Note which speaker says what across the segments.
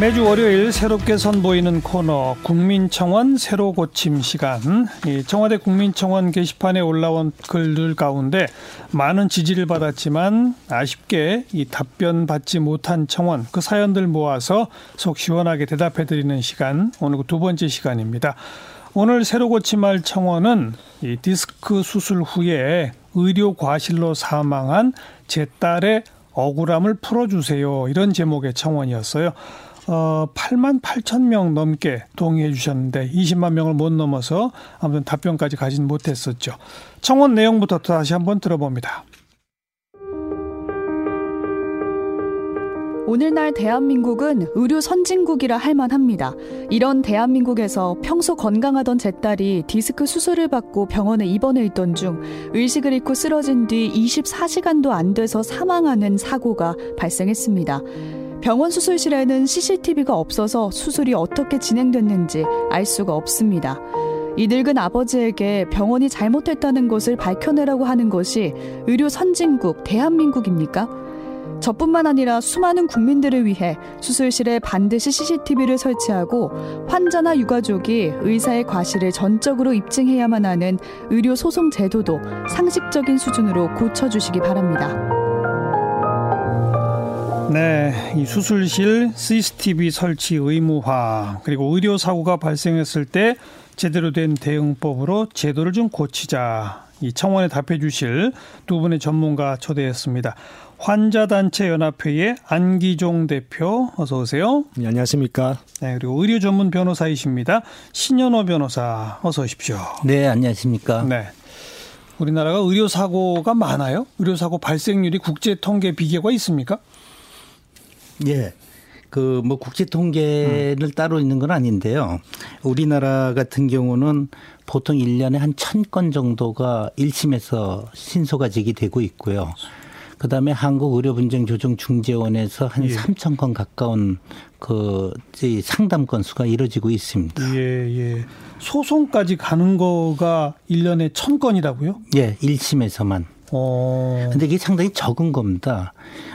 Speaker 1: 매주 월요일 새롭게 선보이는 코너 국민청원 새로 고침 시간. 청와대 국민청원 게시판에 올라온 글들 가운데 많은 지지를 받았지만 아쉽게 이 답변 받지 못한 청원 그 사연들 모아서 속 시원하게 대답해 드리는 시간. 오늘 그두 번째 시간입니다. 오늘 새로 고침할 청원은 이 디스크 수술 후에 의료 과실로 사망한 제 딸의 억울함을 풀어주세요. 이런 제목의 청원이었어요. 어, 8만 8천 명 넘게 동의해 주셨는데 20만 명을 못 넘어서 아무튼 답변까지 가진 못했었죠. 청원 내용부터 다시 한번 들어봅니다.
Speaker 2: 오늘날 대한민국은 의료 선진국이라 할 만합니다. 이런 대한민국에서 평소 건강하던 제 딸이 디스크 수술을 받고 병원에 입원해 있던 중 의식을 잃고 쓰러진 뒤 24시간도 안 돼서 사망하는 사고가 발생했습니다. 병원 수술실에는 CCTV가 없어서 수술이 어떻게 진행됐는지 알 수가 없습니다. 이 늙은 아버지에게 병원이 잘못했다는 것을 밝혀내라고 하는 것이 의료 선진국 대한민국입니까? 저뿐만 아니라 수많은 국민들을 위해 수술실에 반드시 CCTV를 설치하고 환자나 유가족이 의사의 과실을 전적으로 입증해야만 하는 의료 소송 제도도 상식적인 수준으로 고쳐주시기 바랍니다.
Speaker 1: 네, 이 수술실 CCTV 설치 의무화 그리고 의료 사고가 발생했을 때 제대로 된 대응법으로 제도를 좀 고치자. 이 청원에 답해 주실 두 분의 전문가 초대했습니다. 환자단체 연합회의 안기종 대표 어서 오세요.
Speaker 3: 네, 안녕하십니까?
Speaker 1: 네, 그리고 의료 전문 변호사이십니다. 신현호 변호사 어서 오십시오.
Speaker 4: 네, 안녕하십니까?
Speaker 1: 네. 우리나라가 의료 사고가 많아요? 의료 사고 발생률이 국제 통계 비교가 있습니까?
Speaker 4: 예. 그 뭐 국제 통계를 음. 따로 있는 건 아닌데요. 우리나라 같은 경우는 보통 1년에 한 천 건 정도가 1심에서 신소가 제기되고 있고요. 그다음에 한국 의료 분쟁 조정 중재원에서 한 예. 3천 건 가까운 그 상담 건수가 이루어지고 있습니다.
Speaker 1: 예, 예. 소송까지 가는 거가 1년에 천 건이라고요?
Speaker 4: 예, 1심에서만. 어. 근데 이게 상당히 적은 겁니다.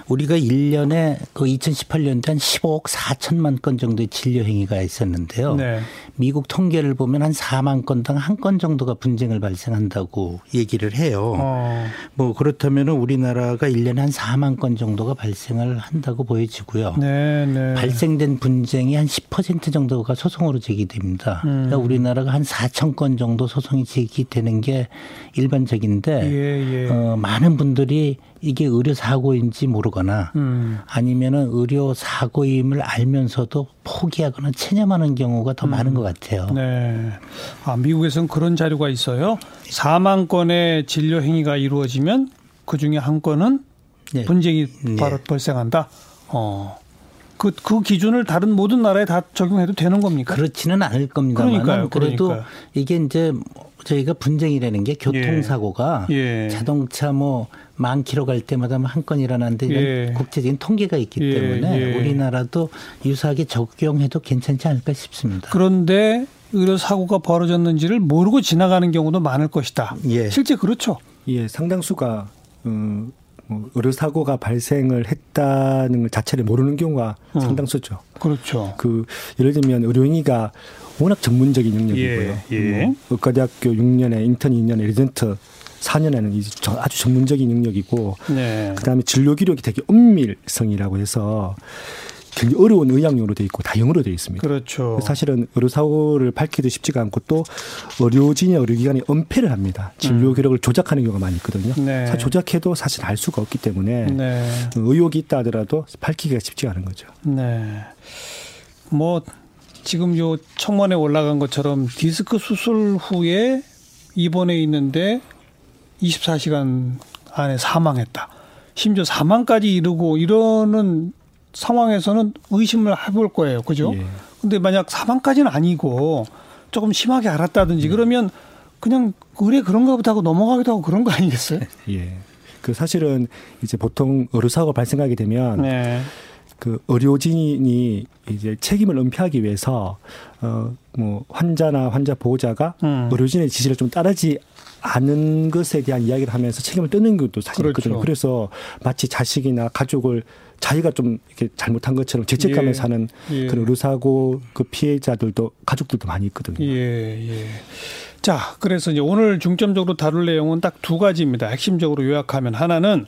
Speaker 4: 우리가 1년에 그 2018년도에 한 15억 4천만 건 정도의 진료 행위가 있었는데요. 네. 미국 통계를 보면 한 4만 건당 한 건 정도가 분쟁을 발생한다고 얘기를 해요. 어. 뭐 그렇다면은 우리나라가 1년에 한 4만 건 정도가 발생을 한다고 보여지고요. 네, 네. 발생된 분쟁이 한 10% 정도가 소송으로 제기됩니다. 음. 그러니까 우리나라가 한 4천 건 정도 소송이 제기되는 게 일반적인데 예, 예. 어, 많은 분들이 이게 의료 사고인지 모르거나 음. 아니면은 의료 사고임을 알면서도 포기하거나 체념하는 경우가 더 음. 많은 것 같아요.
Speaker 1: 네. 아, 미국에서는 그런 자료가 있어요. 4만 건의 진료 행위가 이루어지면 그 중에 한 건은 네. 분쟁이 바로 네. 발생한다. 어. 그, 그 기준을 다른 모든 나라에 다 적용해도 되는 겁니까?
Speaker 4: 그렇지는 않을 겁니다만. 그러니까요. 그래도 그러니까요. 이게 이제 저희가 분쟁이라는 게 교통사고가 예. 예. 자동차 뭐 만 킬로 갈 때마다 한 건 일어나는데 예. 국제적인 통계가 있기 예. 때문에 예. 우리나라도 유사하게 적용해도 괜찮지 않을까 싶습니다.
Speaker 1: 그런데 의료 사고가 벌어졌는지를 모르고 지나가는 경우도 많을 것이다. 예. 실제 그렇죠.
Speaker 3: 예, 상당수가 음, 뭐 의료 사고가 발생을 했다는 것 자체를 모르는 경우가 음. 상당수죠.
Speaker 1: 그렇죠.
Speaker 3: 그 예를 들면 의료인이가 워낙 전문적인 영역이고요. 예, 예. 뭐 의과대학교 6년에 인턴 2년에 레지던트 4년에는 아주 전문적인 영역이고 네. 그다음에 진료 기록이 되게 엄밀성이라고 해서 굉장히 어려운 의학 용어로 돼 있고 다 영어로 돼 있습니다.
Speaker 1: 그렇죠.
Speaker 3: 사실은 의료 사고를 밝히기도 쉽지가 않고 또 의료진이나 의료기관이 은폐를 합니다. 진료 음. 기록을 조작하는 경우가 많이 있거든요. 네. 사실 조작해도 사실 알 수가 없기 때문에 네. 의혹이 있다 하더라도 밝히기가 쉽지가 않은 거죠.
Speaker 1: 네. 뭐 지금 요 청원에 올라간 것처럼 디스크 수술 후에 입원해 있는데 24시간 안에 사망했다. 심지어 사망까지 이르고 이러는 상황에서는 의심을 해볼 거예요. 그죠? 예. 근데 만약 사망까지는 아니고 조금 심하게 알았다든지 예. 그러면 그냥 의뢰 그런가 보다 하고 넘어가기도 하고 그런 거 아니겠어요?
Speaker 3: 예. 그 사실은 이제 보통 의료사고가 발생하게 되면 네. 그 의료진이 이제 책임을 은폐하기 위해서 어뭐 환자나 환자 보호자가 음. 의료진의 지시를 좀 따르지 않은 것에 대한 이야기를 하면서 책임을 떠는 것도 사실 그렇죠. 있거든요. 그래서 마치 자식이나 가족을 자기가 좀 이렇게 잘못한 것처럼 죄책감에 예. 사는 예. 그런 의료사고 그 피해자들도 가족들도 많이 있거든요.
Speaker 1: 예, 예. 자, 그래서 이제 오늘 중점적으로 다룰 내용은 딱 두 가지입니다. 핵심적으로 요약하면 하나는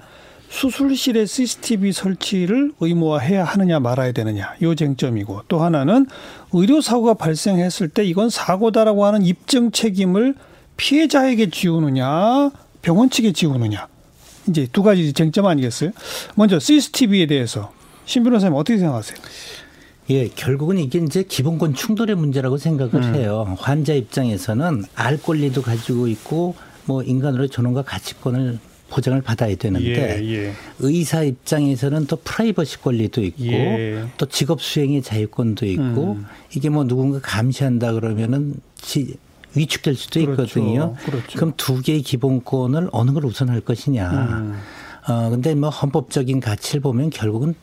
Speaker 1: 수술실에 CCTV 설치를 의무화해야 하느냐 말아야 되느냐 요 쟁점이고 또 하나는 의료 사고가 발생했을 때 이건 사고다라고 하는 입증 책임을 피해자에게 지우느냐 병원 측에 지우느냐 이제 두 가지 쟁점 아니겠어요? 먼저 CCTV에 대해서 신 변호사님 어떻게 생각하세요?
Speaker 4: 예, 결국은 이게 이제 기본권 충돌의 문제라고 생각을 음. 해요. 환자 입장에서는 알 권리도 가지고 있고 뭐 인간으로 존엄과 가치권을 보장을 받아야 되는데 예, 예. 의사 입장에서는 또 프라이버시 권리도 있고 예. 또 직업 수행의 자유권도 있고 음. 이게 뭐 누군가 감시한다 그러면은 지, 위축될 수도 그렇죠. 있거든요. 그렇죠. 그럼 두 개의 기본권을 어느 걸 우선할 것이냐. 음. 어 근데 뭐 헌법적인 가치를 보면 결국은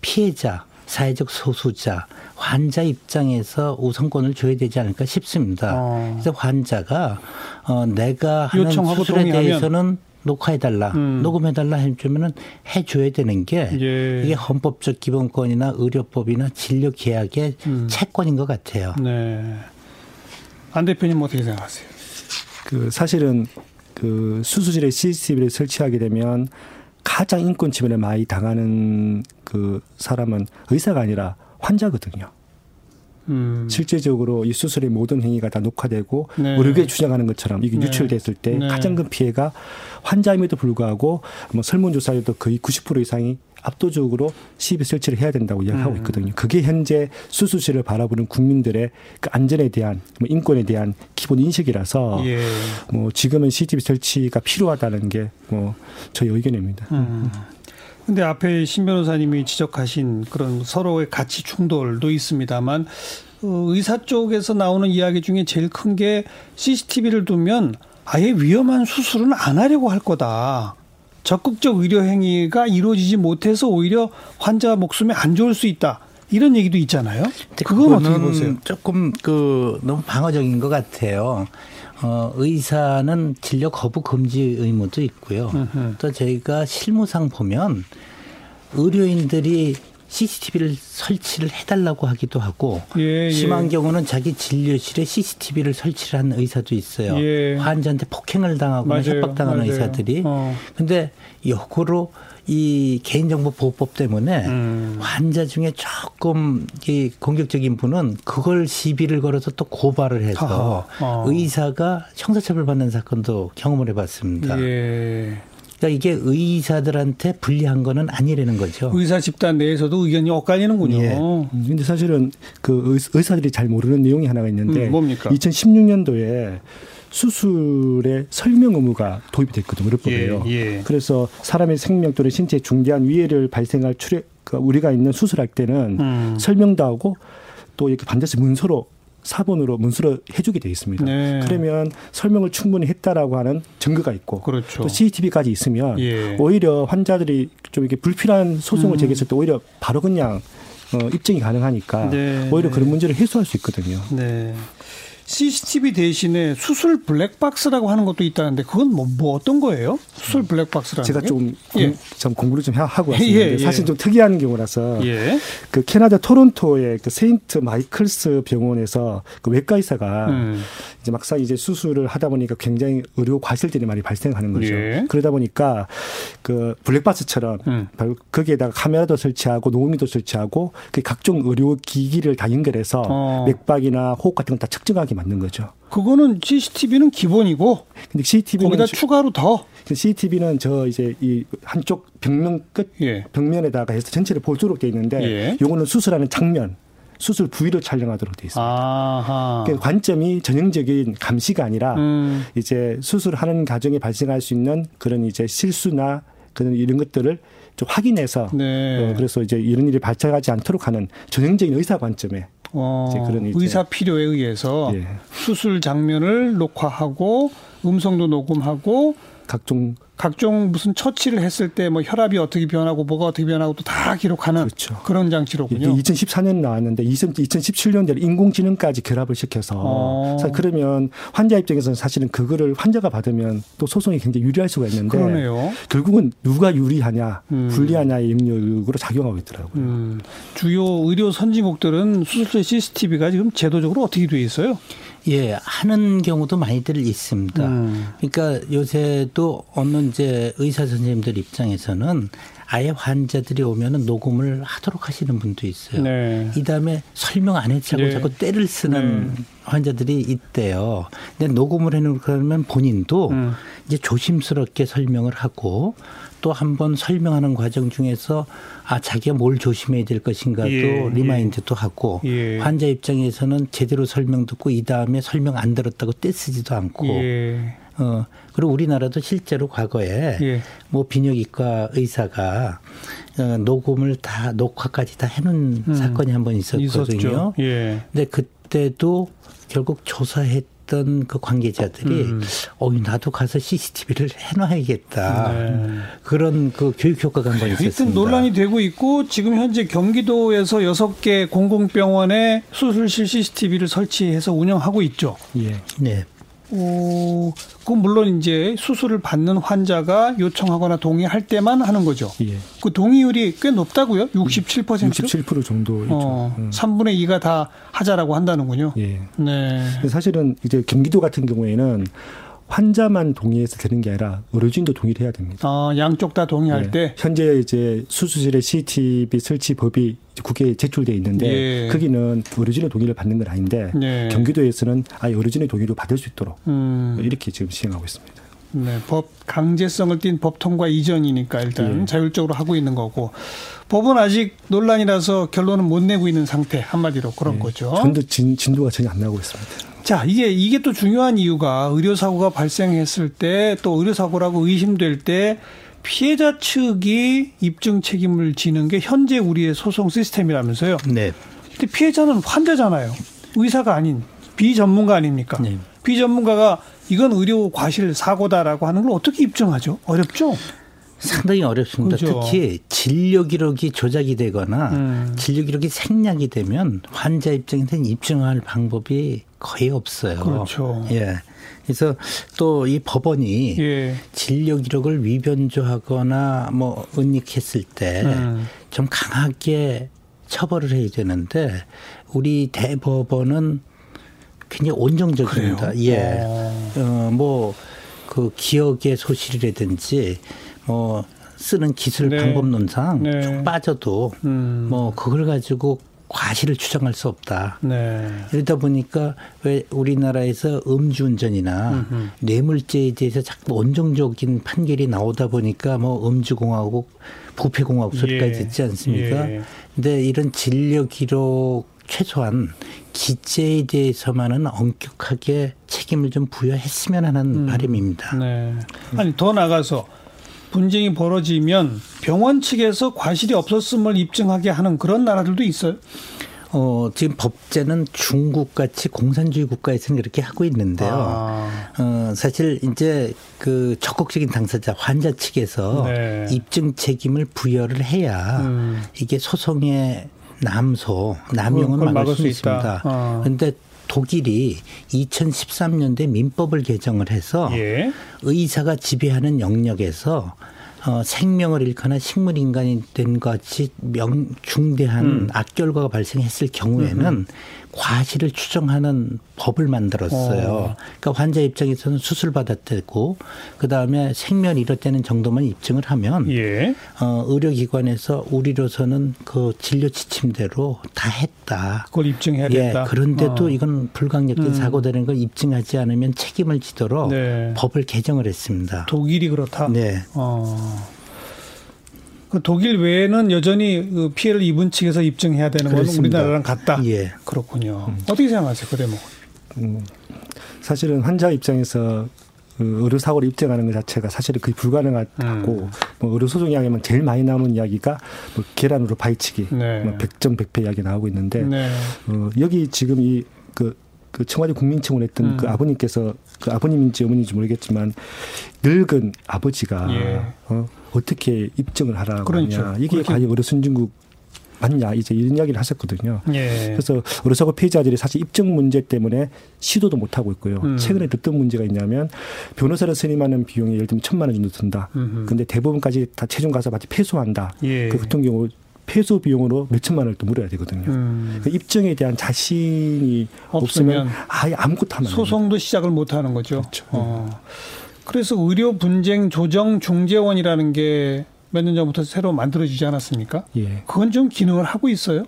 Speaker 4: 피해자 사회적 소수자, 환자 입장에서 우선권을 줘야 되지 않을까 싶습니다. 어. 그래서 환자가 어 내가 하는 수술에 동의하면. 대해서는 녹화해달라, 음. 녹음해달라 해주면은 해줘야 되는 게 예. 이게 헌법적 기본권이나 의료법이나 진료 계약의 음. 채권인 것 같아요. 네.
Speaker 1: 안 대표님 어떻게 생각하세요?
Speaker 3: 그 사실은 그 수술실에 CCTV를 설치하게 되면 가장 인권 침해를 많이 당하는 그 사람은 의사가 아니라 환자거든요. 음. 실제적으로 이 수술의 모든 행위가 다 녹화되고 네. 의료계 주장하는 것처럼 이게 네. 유출됐을 때 네. 가장 큰 피해가 환자임에도 불구하고 뭐 설문조사에도 거의 90% 이상이 압도적으로 시비 설치를 해야 된다고 이야기하고 음. 있거든요. 그게 현재 수술실을 바라보는 국민들의 그 안전에 대한 뭐 인권에 대한 기본 인식이라서 예. 뭐 지금은 CCTV 설치가 필요하다는 게 뭐 저희 의견입니다. 음.
Speaker 1: 근데 앞에 신 변호사님이 지적하신 그런 서로의 가치 충돌도 있습니다만 어, 의사 쪽에서 나오는 이야기 중에 제일 큰 게 CCTV를 두면 아예 위험한 수술은 안 하려고 할 거다. 적극적 의료 행위가 이루어지지 못해서 오히려 환자 목숨에 안 좋을 수 있다. 이런 얘기도 있잖아요. 그건 어떻게 보세요?
Speaker 4: 조금 그 너무 방어적인 것 같아요. 어, 의사는 진료 거부 금지 의무도 있고요. 으흠. 또 저희가 실무상 보면 의료인들이 CCTV를 설치를 해달라고 하기도 하고 예, 예. 심한 경우는 자기 진료실에 CCTV를 설치를 한 의사도 있어요. 예. 환자한테 폭행을 당하거나 협박당하는 맞아요. 의사들이. 어. 근데 역으로 이 개인정보 보호법 때문에 음. 환자 중에 조금 이 공격적인 분은 그걸 시비를 걸어서 또 고발을 해서 어. 의사가 형사처벌 받는 사건도 경험을 해봤습니다. 예. 그러니까 이게 의사들한테 불리한 거는 아니라는 거죠.
Speaker 1: 의사 집단 내에서도 의견이 엇갈리는군요. 예.
Speaker 3: 근데 사실은 그 의사들이 잘 모르는 내용이 하나가 있는데 음, 뭡니까? 2016년도에 수술의 설명 의무가 도입이 됐거든요. 의료법에요. 예, 예. 그래서 사람의 생명 또는 신체에 중대한 위해를 발생할 출혈 그 우리가 있는 수술할 때는 음. 설명도 하고 또 이렇게 반드시 문서로 사본으로 문서로 해주게 돼 있습니다. 네. 그러면 설명을 충분히 했다라고 하는 증거가 있고 그렇죠. 또 CCTV까지 있으면 예. 오히려 환자들이 좀 이렇게 불필요한 소송을 음. 제기했을 때 오히려 바로 그냥 어, 입증이 가능하니까 네. 오히려 그런 문제를 해소할 수 있거든요. 네.
Speaker 1: CCTV 대신에 수술 블랙박스라고 하는 것도 있다는데 그건 뭐, 뭐 어떤 거예요? 수술 블랙박스라는
Speaker 3: 제가 좀, 예. 좀 공부를 좀 하고 왔습니다. 예, 예. 사실 좀 특이한 경우라서 예. 그 캐나다 토론토의 그 세인트 마이클스 병원에서 그 외과 의사가 음. 이제 막상 이제 수술을 하다 보니까 굉장히 의료 과실들이 많이 발생하는 거죠. 예. 그러다 보니까 그 블랙박스처럼 음. 거기에다가 카메라도 설치하고 녹음기도 설치하고 그 각종 의료 기기를 다 연결해서 어. 맥박이나 호흡 같은 걸 다 측정하기 맞는 거죠.
Speaker 1: 그거는 CCTV는 기본이고 근데 CCTV는 거기다 추가로 더
Speaker 3: CCTV는 저 이제 이 한쪽 벽면 끝 예. 벽면에다가 해서 전체를 보도록 돼 있는데 예. 요거는 수술하는 장면 수술 부위를 촬영하도록 돼 있습니다. 그러니까 관점이 전형적인 감시가 아니라 음. 이제 수술하는 과정에 발생할 수 있는 그런 이제 실수나 그런 이런 것들을 좀 확인해서 네. 어, 그래서 이제 이런 일이 발생하지 않도록 하는 전형적인 의사 관점에
Speaker 1: 어, 그런 의사 필요에 의해서 예. 수술 장면을 녹화하고 음성도 녹음하고
Speaker 3: 각종
Speaker 1: 각종 무슨 처치를 했을 때 뭐 혈압이 어떻게 변하고 뭐가 어떻게 변하고 또 다 기록하는 그렇죠. 그런 장치로군요.
Speaker 3: 2014년 나왔는데 2017년대로 인공지능까지 결합을 시켜서 어. 그러면 환자 입장에서는 사실은 그거를 환자가 받으면 또 소송이 굉장히 유리할 수가 있는데
Speaker 1: 그러네요.
Speaker 3: 결국은 누가 유리하냐 음. 불리하냐의 영역으로 작용하고 있더라고요. 음.
Speaker 1: 주요 의료 선진국들은 수술실 CCTV가 지금 제도적으로 어떻게 돼 있어요?
Speaker 4: 예, 하는 경우도 많이들 있습니다. 음. 그러니까 요새도 어느 이제 의사 선생님들 입장에서는 아예 환자들이 오면은 녹음을 하도록 하시는 분도 있어요. 네. 이 다음에 설명 안 했자고 네. 자꾸 때를 쓰는 네. 환자들이 있대요. 근데 녹음을 해놓고 그러면 본인도 음. 이제 조심스럽게 설명을 하고 또 한 번 설명하는 과정 중에서 아 자기가 뭘 조심해야 될 것인가도 예, remind도 예. 하고 예. 환자 입장에서는 제대로 설명 듣고 이 다음에 설명 안 들었다고 떼쓰지도 않고 예. 어 그리고 우리나라도 실제로 과거에 예. 뭐 비뇨기과 의사가 어, 녹음을 다 녹화까지 다 해놓은 음. 사건이 한 번 있었거든요. 예. 근데 그때도 결국 조사했 있던 그 관계자들이 음. 어 나도 가서 CCTV를 해놔야겠다 네. 그런 그 교육 효과가 한번 있었습니다.
Speaker 1: 논란이 되고 있고 지금 현재 경기도에서 여섯 개 공공병원에 수술실 CCTV를 설치해서 운영하고 있죠.
Speaker 3: 예. 네.
Speaker 1: 어, 그 물론 이제 수술을 받는 환자가 요청하거나 동의할 때만 하는 거죠. 예. 그 동의율이 꽤 높다고요? 67%?
Speaker 3: 67% 정도죠. 어,
Speaker 1: 음. 3분의 2가 다 하자라고 한다는군요.
Speaker 3: 예. 네. 사실은 이제 경기도 같은 경우에는 환자만 동의해서 되는 게 아니라 의료진도 동의를 해야 됩니다.
Speaker 1: 아, 양쪽 다 동의할 네. 때?
Speaker 3: 현재 이제 수술실에 CCTV 설치 법이 국회에 제출돼 있는데 예. 거기는 의료진의 동의를 받는 건 아닌데 예. 경기도에서는 아예 의료진의 동의를 받을 수 있도록 음. 이렇게 지금 시행하고 있습니다.
Speaker 1: 네, 법 강제성을 띈 법 통과 이전이니까 일단 예. 자율적으로 하고 있는 거고 법은 아직 논란이라서 결론은 못 내고 있는 상태 한마디로 그런 예. 거죠.
Speaker 3: 전도 진, 진도가 전혀 안 나고 있습니다.
Speaker 1: 자, 이게 이게 또 중요한 이유가 의료 사고가 발생했을 때 또 의료 사고라고 의심될 때 피해자 측이 입증 책임을 지는 게 현재 우리의 소송 시스템이라면서요.
Speaker 4: 네.
Speaker 1: 근데 피해자는 환자잖아요. 의사가 아닌 비전문가 아닙니까? 네. 비전문가가 이건 의료 과실 사고다라고 하는 걸 어떻게 입증하죠? 어렵죠?
Speaker 4: 상당히 어렵습니다. 그렇죠. 특히 진료 기록이 조작이 되거나 음. 진료 기록이 생략이 되면 환자 입장에서는 입증할 방법이 거의 없어요.
Speaker 1: 그렇죠.
Speaker 4: 예. 그래서 또 이 법원이 예. 진료 기록을 위변조하거나 뭐 은닉했을 때좀 음. 강하게 처벌을 해야 되는데 우리 대법원은 굉장히 온정적입니다. 그래요? 예. 어, 뭐, 그 기억의 소실이라든지 뭐 쓰는 기술 네. 방법론상 네. 쭉 빠져도 음. 뭐 그걸 가지고 과실을 추정할 수 없다. 네. 이러다 보니까 왜 우리나라에서 음주운전이나 음흠. 뇌물죄에 대해서 자꾸 원정적인 판결이 나오다 보니까 뭐 음주공화국, 부패공화국 소리까지 예. 듣지 않습니까? 예. 근데 이런 진료 기록 최소한 기재에 대해서만은 엄격하게 책임을 좀 부여했으면 하는 음. 바람입니다. 네.
Speaker 1: 아니 더 나가서 분쟁이 벌어지면 병원 측에서 과실이 없었음을 입증하게 하는 그런 나라들도 있어요.
Speaker 4: 어, 지금 법제는 중국 같이 공산주의 국가에서는 그렇게 하고 있는데요. 아. 어, 사실 이제 그 적극적인 당사자 환자 측에서 네. 입증 책임을 부여를 해야 음. 이게 소송의 남소 남용은 막을, 막을 수, 수 있습니다. 그런데 어. 독일이 2013년대 민법을 개정을 해서 예. 의사가 지배하는 영역에서 어, 생명을 잃거나 식물 인간이 된 것이 명, 중대한 음. 악결과가 발생했을 경우에는 음흠. 과실을 추정하는 법을 만들었어요. 어. 그러니까 환자 입장에서는 수술 받았대고 그 다음에 생명 잃었다는 정도만 입증을 하면 예. 어, 의료기관에서 우리로서는 그 진료 지침대로 다 했다.
Speaker 1: 그걸 입증해야겠다.
Speaker 4: 예. 그런데도 어. 이건 불강력된 음. 사고되는 걸 입증하지 않으면 책임을 지도록 네. 법을 개정을 했습니다.
Speaker 1: 독일이 그렇다.
Speaker 4: 네.
Speaker 1: 어. 그 독일 외에는 여전히 그 피해를 입은 측에서 입증해야 되는 건 우리나라랑 같다.
Speaker 4: 예.
Speaker 1: 그렇군요. 음. 어떻게 생각하세요, 그 대목? 음,
Speaker 3: 사실은 환자 입장에서 그 의료 사고를 입증하는 것 자체가 사실은 거의 불가능하고 음. 뭐 의료 소송 이야기만 제일 많이 나오는 이야기가 뭐 계란으로 파헤치기, 네. 뭐 백점 백패 이야기 나오고 있는데 네. 어, 여기 지금 이그 그 청와대 국민청원 했던 그 음. 그 아버님께서 그 아버님인지 어머니인지 모르겠지만 늙은 아버지가 예. 어, 어떻게 입증을 하라고 그렇죠. 하냐 이게 과연 어느 순진국 맞냐 이제 이런 이야기를 하셨거든요. 예. 그래서 의료사고 피해자들이 사실 입증 문제 때문에 시도도 못 하고 있고요. 음. 최근에 듣던 문제가 있냐면 변호사를 선임하는 비용이 예를 들면 천만 원 정도 든다. 음흠. 근데 대부분까지 다 최종 가서 마치 패소한다. 예. 그 같은 경우 폐소 비용으로 몇 천만 원을 또 물어야 되거든요. 음. 그러니까 입증에 대한 자신이 없으면, 없으면 아예 아무것도 하면
Speaker 1: 소송도 시작을 못 하는 거죠. 그렇죠. 어. 그래서 의료 분쟁 조정 중재원이라는 게 몇 년 전부터 새로 만들어지지 않았습니까? 예. 그건 좀 기능을 하고 있어요.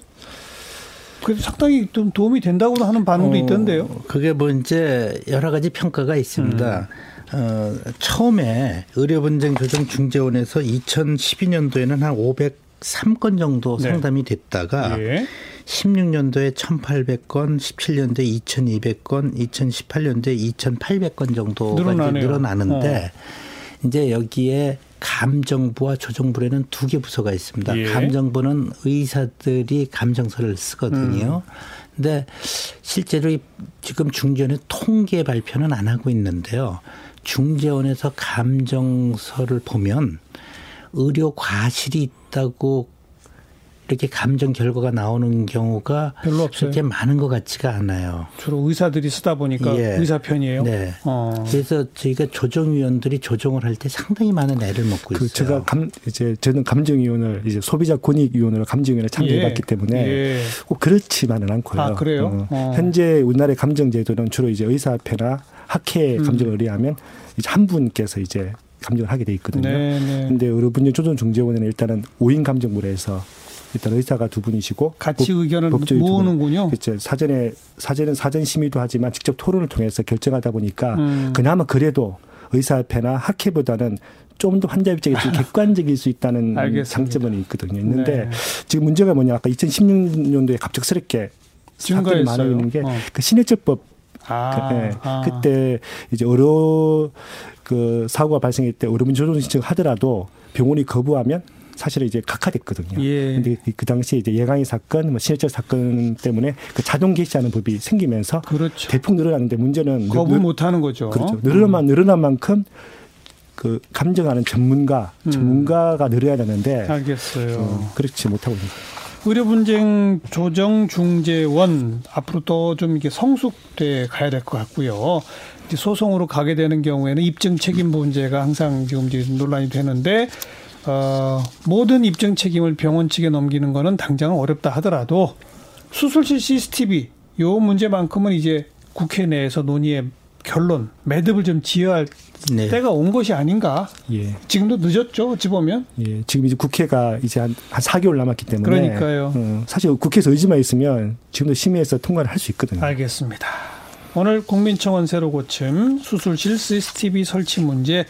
Speaker 1: 그래서 상당히 좀 도움이 된다고 하는 반응도 어, 있던데요.
Speaker 4: 그게 뭐 이제 여러 가지 평가가 있습니다. 음. 어, 처음에 의료 분쟁 조정 중재원에서 2012년도에는 한 500. 3건 정도 네. 상담이 됐다가 예. 16년도에 1,800건, 17년도에 2,200건, 2018년도에 2,800건 정도가 늘어나네요. 늘어나는데 어. 이제 여기에 감정부와 조정부에는 두 개 부서가 있습니다. 예. 감정부는 의사들이 감정서를 쓰거든요. 음. 근데 실제로 지금 중재원의 통계 발표는 안 하고 있는데요. 중재원에서 감정서를 보면 의료 과실이 있다고 이렇게 감정 결과가 나오는 경우가 별로 없어요. 그렇게 많은 것 같지가 않아요.
Speaker 1: 주로 의사들이 쓰다 보니까 예. 의사 편이에요.
Speaker 4: 네. 어. 그래서 저희가 조정위원들이 조정을 할 때 상당히 많은 애를 먹고 그 있어요.
Speaker 3: 제가 감 이제 저는 감정위원을 이제 소비자 권익위원으로 감정위원회 참여해봤기 예. 때문에 예. 꼭 그렇지만은 않고요.
Speaker 1: 아 그래요? 어.
Speaker 3: 어. 현재 우리나라의 감정제도는 주로 이제 의사협회나 학회 음. 감정을 의뢰하면 이제 한 분께서 이제 감정을 하게 돼 있거든요. 네, 네. 근데 의료분쟁 조정 중재원에는 일단은 5인 감정부에서 일단 의사가 두 분이시고
Speaker 1: 같이 법, 의견을 모으는군요.
Speaker 3: 그렇죠. 사전에 사전은 사전 심의도 하지만 직접 토론을 통해서 결정하다 보니까 음. 그나마 그래도 의사협회나 학회보다는 좀 더 환자 입장에 좀 객관적일 수 있다는 장점은 있거든요. 있는데 네. 지금 문제가 뭐냐 아까 2016년도에 갑작스럽게 사건이 많아지는 게그 어. 그 신해철법 아, 그, 네. 아. 그때 이제 의료 그 사고가 발생할 때 의료민 조정 신청 하더라도 병원이 거부하면 사실은 이제 각하됐거든요. 예. 근데 그, 그 당시에 이제 예강의 사건, 뭐 신해철 사건 때문에 그 자동 개시하는 법이 생기면서 그렇죠. 대폭 늘어났는데 문제는
Speaker 1: 거부 못 하는 거죠.
Speaker 3: 그렇죠. 늘어난 늘어난 만큼 그 감정하는 전문가, 음. 전문가가 늘어야 되는데
Speaker 1: 알겠어요. 어,
Speaker 3: 그렇지 못하고 있는 거예요.
Speaker 1: 의료 분쟁 조정 중재원 앞으로 더좀 이게 성숙돼 가야 될 것 같고요. 소송으로 가게 되는 경우에는 입증 책임 문제가 항상 지금 논란이 되는데 어, 모든 입증 책임을 병원 측에 넘기는 거는 당장은 어렵다 하더라도 수술실 CCTV 요 문제만큼은 이제 국회 내에서 논의의 결론 매듭을 좀 지어야 할 네. 때가 온 것이 아닌가. 예. 지금도 늦었죠. 어찌 보면.
Speaker 3: 예. 지금 이제 국회가 이제 한, 한 4개월 남았기 때문에.
Speaker 1: 그러니까요.
Speaker 3: 어, 사실 국회에서 의지만 있으면 지금도 심의해서 통과를 할 수 있거든요.
Speaker 1: 알겠습니다. 오늘 국민청원 새로 고침 수술실 CCTV 설치 문제 어,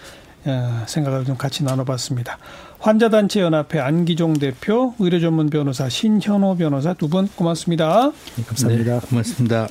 Speaker 1: 생각을 좀 같이 나눠봤습니다. 환자단체 연합회 안기종 대표, 의료전문 변호사 신현호 변호사 두 분 고맙습니다.
Speaker 3: 네, 감사합니다.
Speaker 4: 네, 고맙습니다.